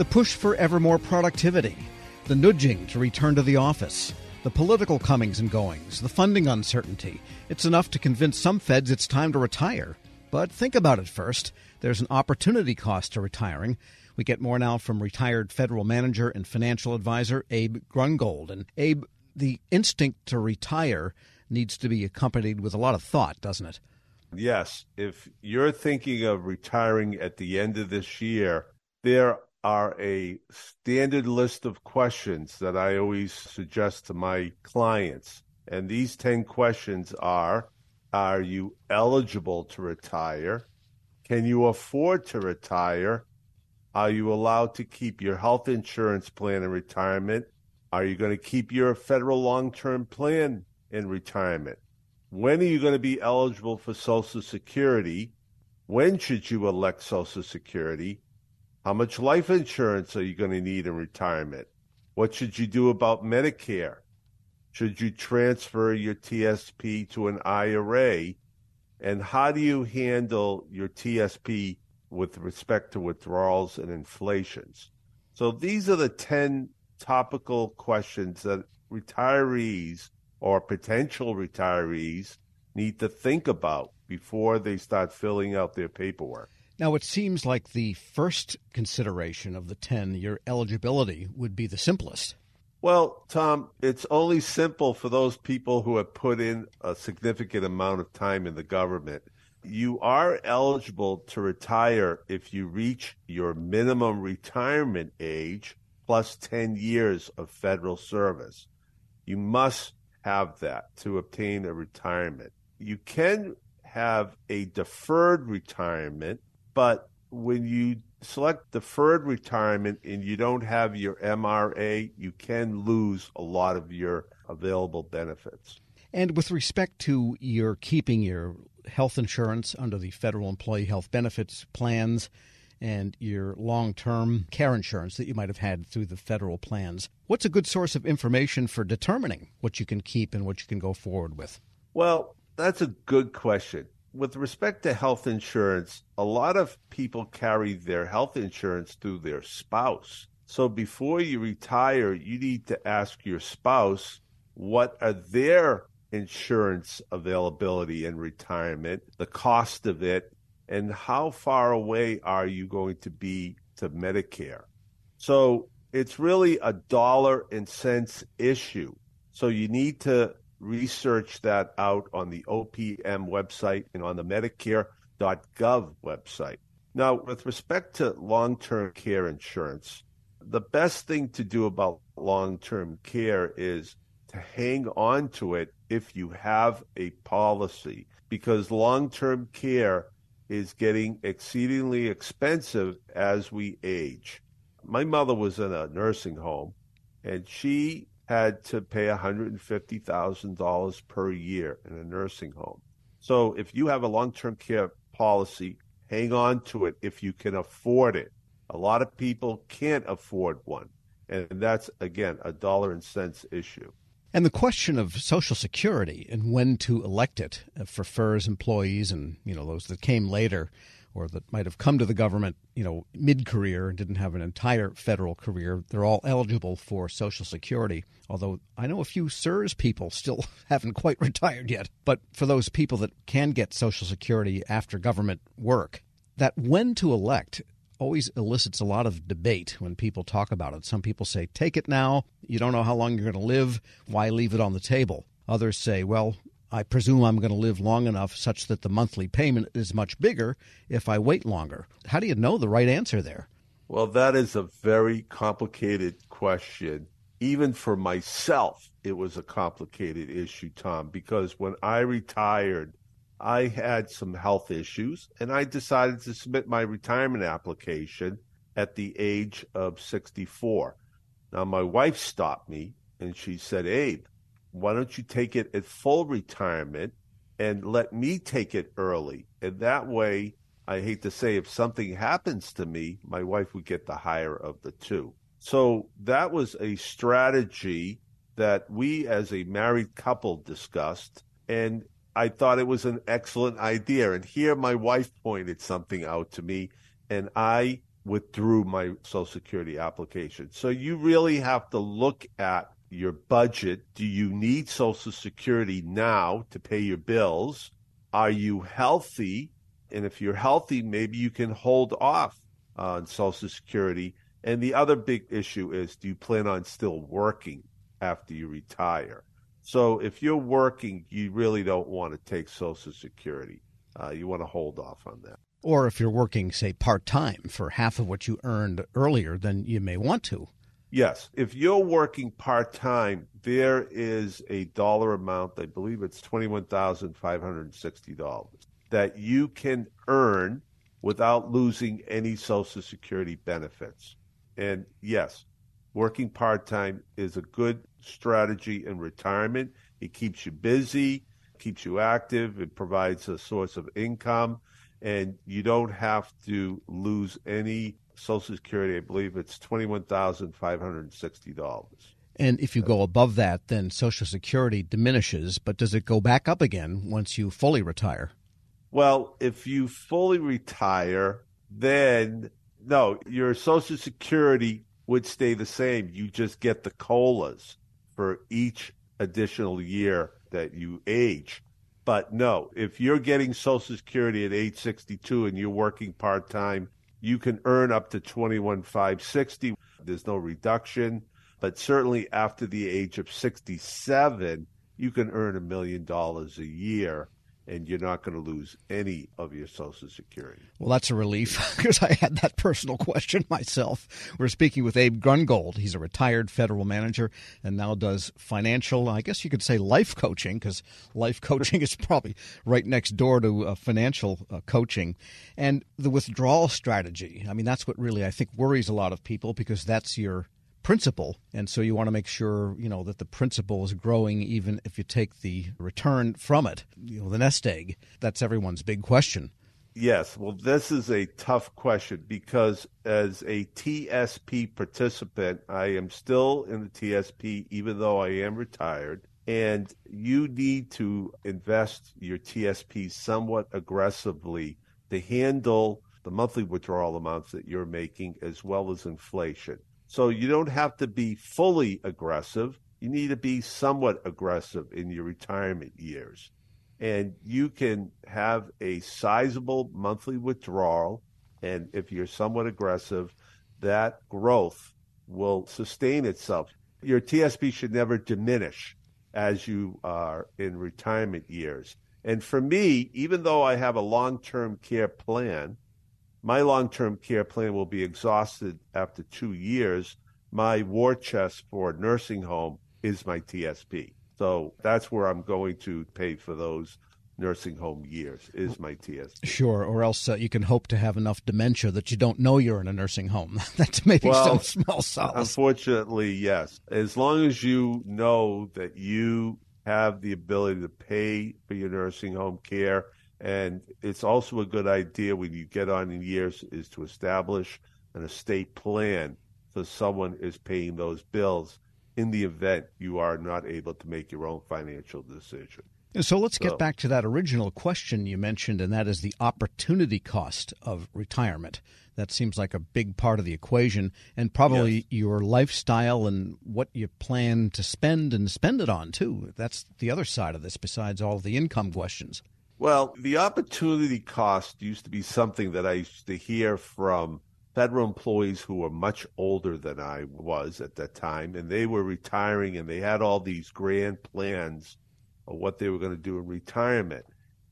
The push for ever more productivity, the nudging to return to the office, the political comings and goings, the funding uncertainty. It's enough to convince some feds it's time to retire. But think about it first. There's an opportunity cost to retiring. We get more now from retired federal manager and financial advisor Abe Grungold. And Abe, the instinct to retire needs to be accompanied with a lot of thought, doesn't it? Yes. If you're thinking of retiring at the end of this year, there are a standard list of questions that I always suggest to my clients. And these 10 questions are Are you eligible to retire? Can you afford to retire? Are you allowed to keep your health insurance plan in retirement? Are you going to keep your federal long term plan in retirement? When are you going to be eligible for Social Security? When should you elect Social Security? How much life insurance are you going to need in retirement? What should you do about Medicare? Should you transfer your TSP to an IRA? And how do you handle your TSP with respect to withdrawals and inflations? So these are the 10 topical questions that retirees or potential retirees need to think about before they start filling out their paperwork. Now, it seems like the first consideration of the 10, your eligibility, would be the simplest. Well, Tom, it's only simple for those people who have put in a significant amount of time in the government. You are eligible to retire if you reach your minimum retirement age plus 10 years of federal service. You must have that to obtain a retirement. You can have a deferred retirement but when you select deferred retirement and you don't have your MRA, you can lose a lot of your available benefits. And with respect to your keeping your health insurance under the federal employee health benefits plans and your long term care insurance that you might have had through the federal plans, what's a good source of information for determining what you can keep and what you can go forward with? Well, that's a good question with respect to health insurance, a lot of people carry their health insurance through their spouse. So before you retire, you need to ask your spouse what are their insurance availability in retirement, the cost of it, and how far away are you going to be to Medicare. So it's really a dollar and cents issue. So you need to research that out on the OPM website and on the Medicare.gov website. Now, with respect to long term care insurance, the best thing to do about long term care is to hang on to it if you have a policy, because long term care is getting exceedingly expensive as we age. My mother was in a nursing home and she had to pay $150,000 per year in a nursing home. So if you have a long term care policy, hang on to it if you can afford it. A lot of people can't afford one. And that's, again, a dollar and cents issue. And the question of Social Security and when to elect it for FERS employees and you know those that came later or that might have come to the government, you know, mid-career and didn't have an entire federal career, they're all eligible for Social Security. Although I know a few CSRS people still haven't quite retired yet. But for those people that can get Social Security after government work, that when to elect always elicits a lot of debate when people talk about it. Some people say, take it now. You don't know how long you're going to live. Why leave it on the table? Others say, well, I presume I'm going to live long enough such that the monthly payment is much bigger if I wait longer. How do you know the right answer there? Well, that is a very complicated question. Even for myself, it was a complicated issue, Tom, because when I retired, I had some health issues and I decided to submit my retirement application at the age of 64. Now, my wife stopped me and she said, Abe, why don't you take it at full retirement and let me take it early? And that way, I hate to say, if something happens to me, my wife would get the higher of the two. So that was a strategy that we as a married couple discussed. And I thought it was an excellent idea. And here my wife pointed something out to me, and I withdrew my Social Security application. So you really have to look at your budget. Do you need Social Security now to pay your bills? Are you healthy? And if you're healthy, maybe you can hold off on Social Security. And the other big issue is do you plan on still working after you retire? So if you're working, you really don't want to take Social Security. Uh, you want to hold off on that. Or if you're working, say, part time for half of what you earned earlier, then you may want to. Yes. If you're working part time, there is a dollar amount, I believe it's $21,560, that you can earn without losing any Social Security benefits. And yes, working part time is a good strategy in retirement. It keeps you busy, keeps you active, it provides a source of income, and you don't have to lose any Social Security. I believe it's $21,560. And if you go above that, then Social Security diminishes, but does it go back up again once you fully retire? Well, if you fully retire, then no, your Social Security would stay the same. You just get the COLAs for each additional year that you age. But no, if you're getting Social Security at age 62 and you're working part time, you can earn up to 21,560. There's no reduction, but certainly after the age of 67, you can earn a million dollars a year and you're not going to lose any of your Social Security. Well, that's a relief because I had that personal question myself. We're speaking with Abe Grungold. He's a retired federal manager and now does financial, I guess you could say life coaching because life coaching is probably right next door to uh, financial uh, coaching. And the withdrawal strategy, I mean, that's what really I think worries a lot of people because that's your principal and so you want to make sure you know that the principal is growing even if you take the return from it you know the nest egg. That's everyone's big question. Yes. Well this is a tough question because as a tsp participant i am still in the tsp even though i am retired and you need to invest your tsp somewhat aggressively to handle the monthly withdrawal amounts that you're making as well as inflation so you don't have to be fully aggressive. You need to be somewhat aggressive in your retirement years. And you can have a sizable monthly withdrawal. And if you're somewhat aggressive, that growth will sustain itself. Your TSP should never diminish as you are in retirement years. And for me, even though I have a long term care plan, my long term care plan will be exhausted after two years. My war chest for nursing home is my TSP. So that's where I'm going to pay for those nursing home years is my TSP. Sure, or else uh, you can hope to have enough dementia that you don't know you're in a nursing home. That's maybe well, some small solace. Unfortunately, yes. As long as you know that you have the ability to pay for your nursing home care and it's also a good idea when you get on in years is to establish an estate plan so someone is paying those bills in the event you are not able to make your own financial decision. So let's so, get back to that original question you mentioned, and that is the opportunity cost of retirement. That seems like a big part of the equation, and probably yes. your lifestyle and what you plan to spend and spend it on, too. That's the other side of this, besides all the income questions. Well, the opportunity cost used to be something that I used to hear from federal employees who were much older than I was at that time, and they were retiring and they had all these grand plans of what they were going to do in retirement.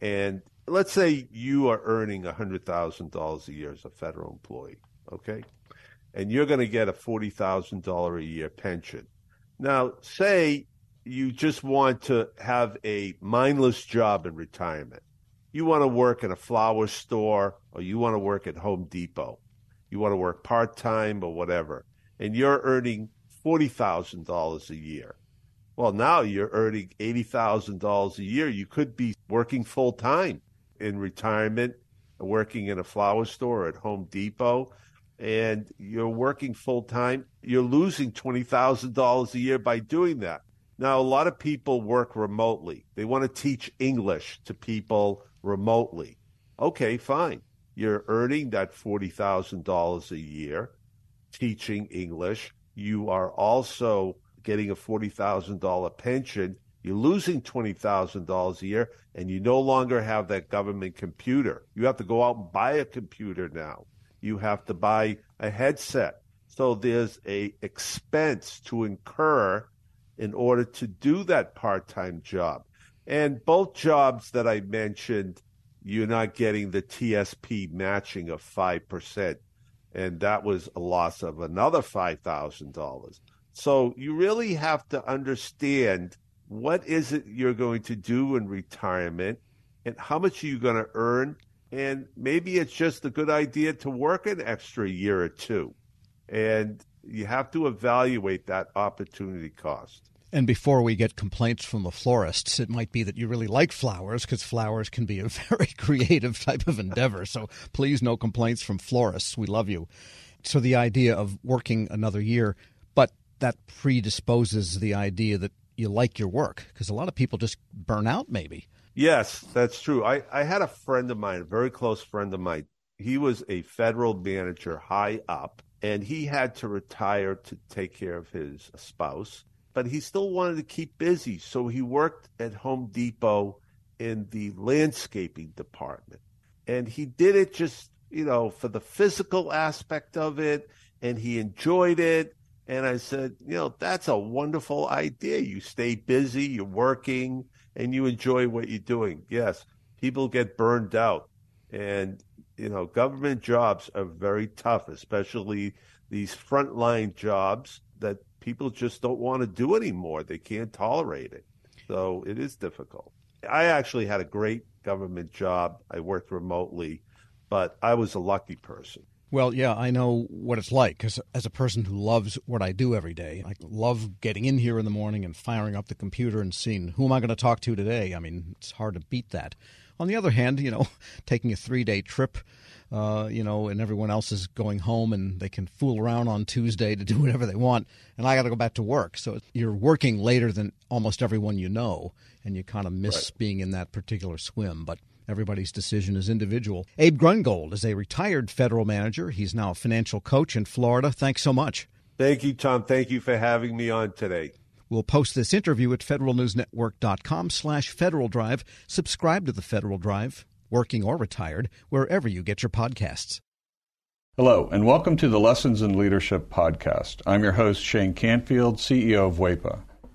And let's say you are earning $100,000 a year as a federal employee, okay? And you're going to get a $40,000 a year pension. Now, say you just want to have a mindless job in retirement. You want to work in a flower store or you want to work at Home Depot. You want to work part time or whatever. And you're earning $40,000 a year. Well, now you're earning $80,000 a year. You could be working full time in retirement, working in a flower store at Home Depot, and you're working full time. You're losing $20,000 a year by doing that. Now, a lot of people work remotely. They want to teach English to people remotely. Okay, fine. you're earning that $40,000 a year teaching English. You are also getting a $40,000 pension. You're losing $20,000 a year and you no longer have that government computer. You have to go out and buy a computer now. You have to buy a headset. So there's a expense to incur in order to do that part-time job. And both jobs that I mentioned, you're not getting the TSP matching of 5%. And that was a loss of another $5,000. So you really have to understand what is it you're going to do in retirement and how much are you going to earn. And maybe it's just a good idea to work an extra year or two. And you have to evaluate that opportunity cost. And before we get complaints from the florists, it might be that you really like flowers because flowers can be a very creative type of endeavor. So please, no complaints from florists. We love you. So the idea of working another year, but that predisposes the idea that you like your work because a lot of people just burn out, maybe. Yes, that's true. I, I had a friend of mine, a very close friend of mine. He was a federal manager high up, and he had to retire to take care of his spouse but he still wanted to keep busy. So he worked at Home Depot in the landscaping department. And he did it just, you know, for the physical aspect of it. And he enjoyed it. And I said, you know, that's a wonderful idea. You stay busy, you're working, and you enjoy what you're doing. Yes, people get burned out. And, you know, government jobs are very tough, especially these frontline jobs that people just don't want to do anymore. They can't tolerate it. So it is difficult. I actually had a great government job. I worked remotely, but I was a lucky person. Well, yeah, I know what it's like because as a person who loves what I do every day, I love getting in here in the morning and firing up the computer and seeing who am I going to talk to today. I mean, it's hard to beat that. On the other hand, you know, taking a three day trip uh, you know, and everyone else is going home and they can fool around on Tuesday to do whatever they want. And I got to go back to work. So you're working later than almost everyone you know, and you kind of miss right. being in that particular swim. But everybody's decision is individual. Abe Grungold is a retired federal manager. He's now a financial coach in Florida. Thanks so much. Thank you, Tom. Thank you for having me on today. We'll post this interview at federalnewsnetwork.com slash Federal Drive. Subscribe to the Federal Drive working or retired, wherever you get your podcasts. Hello, and welcome to the Lessons in Leadership podcast. I'm your host, Shane Canfield, CEO of WEPA.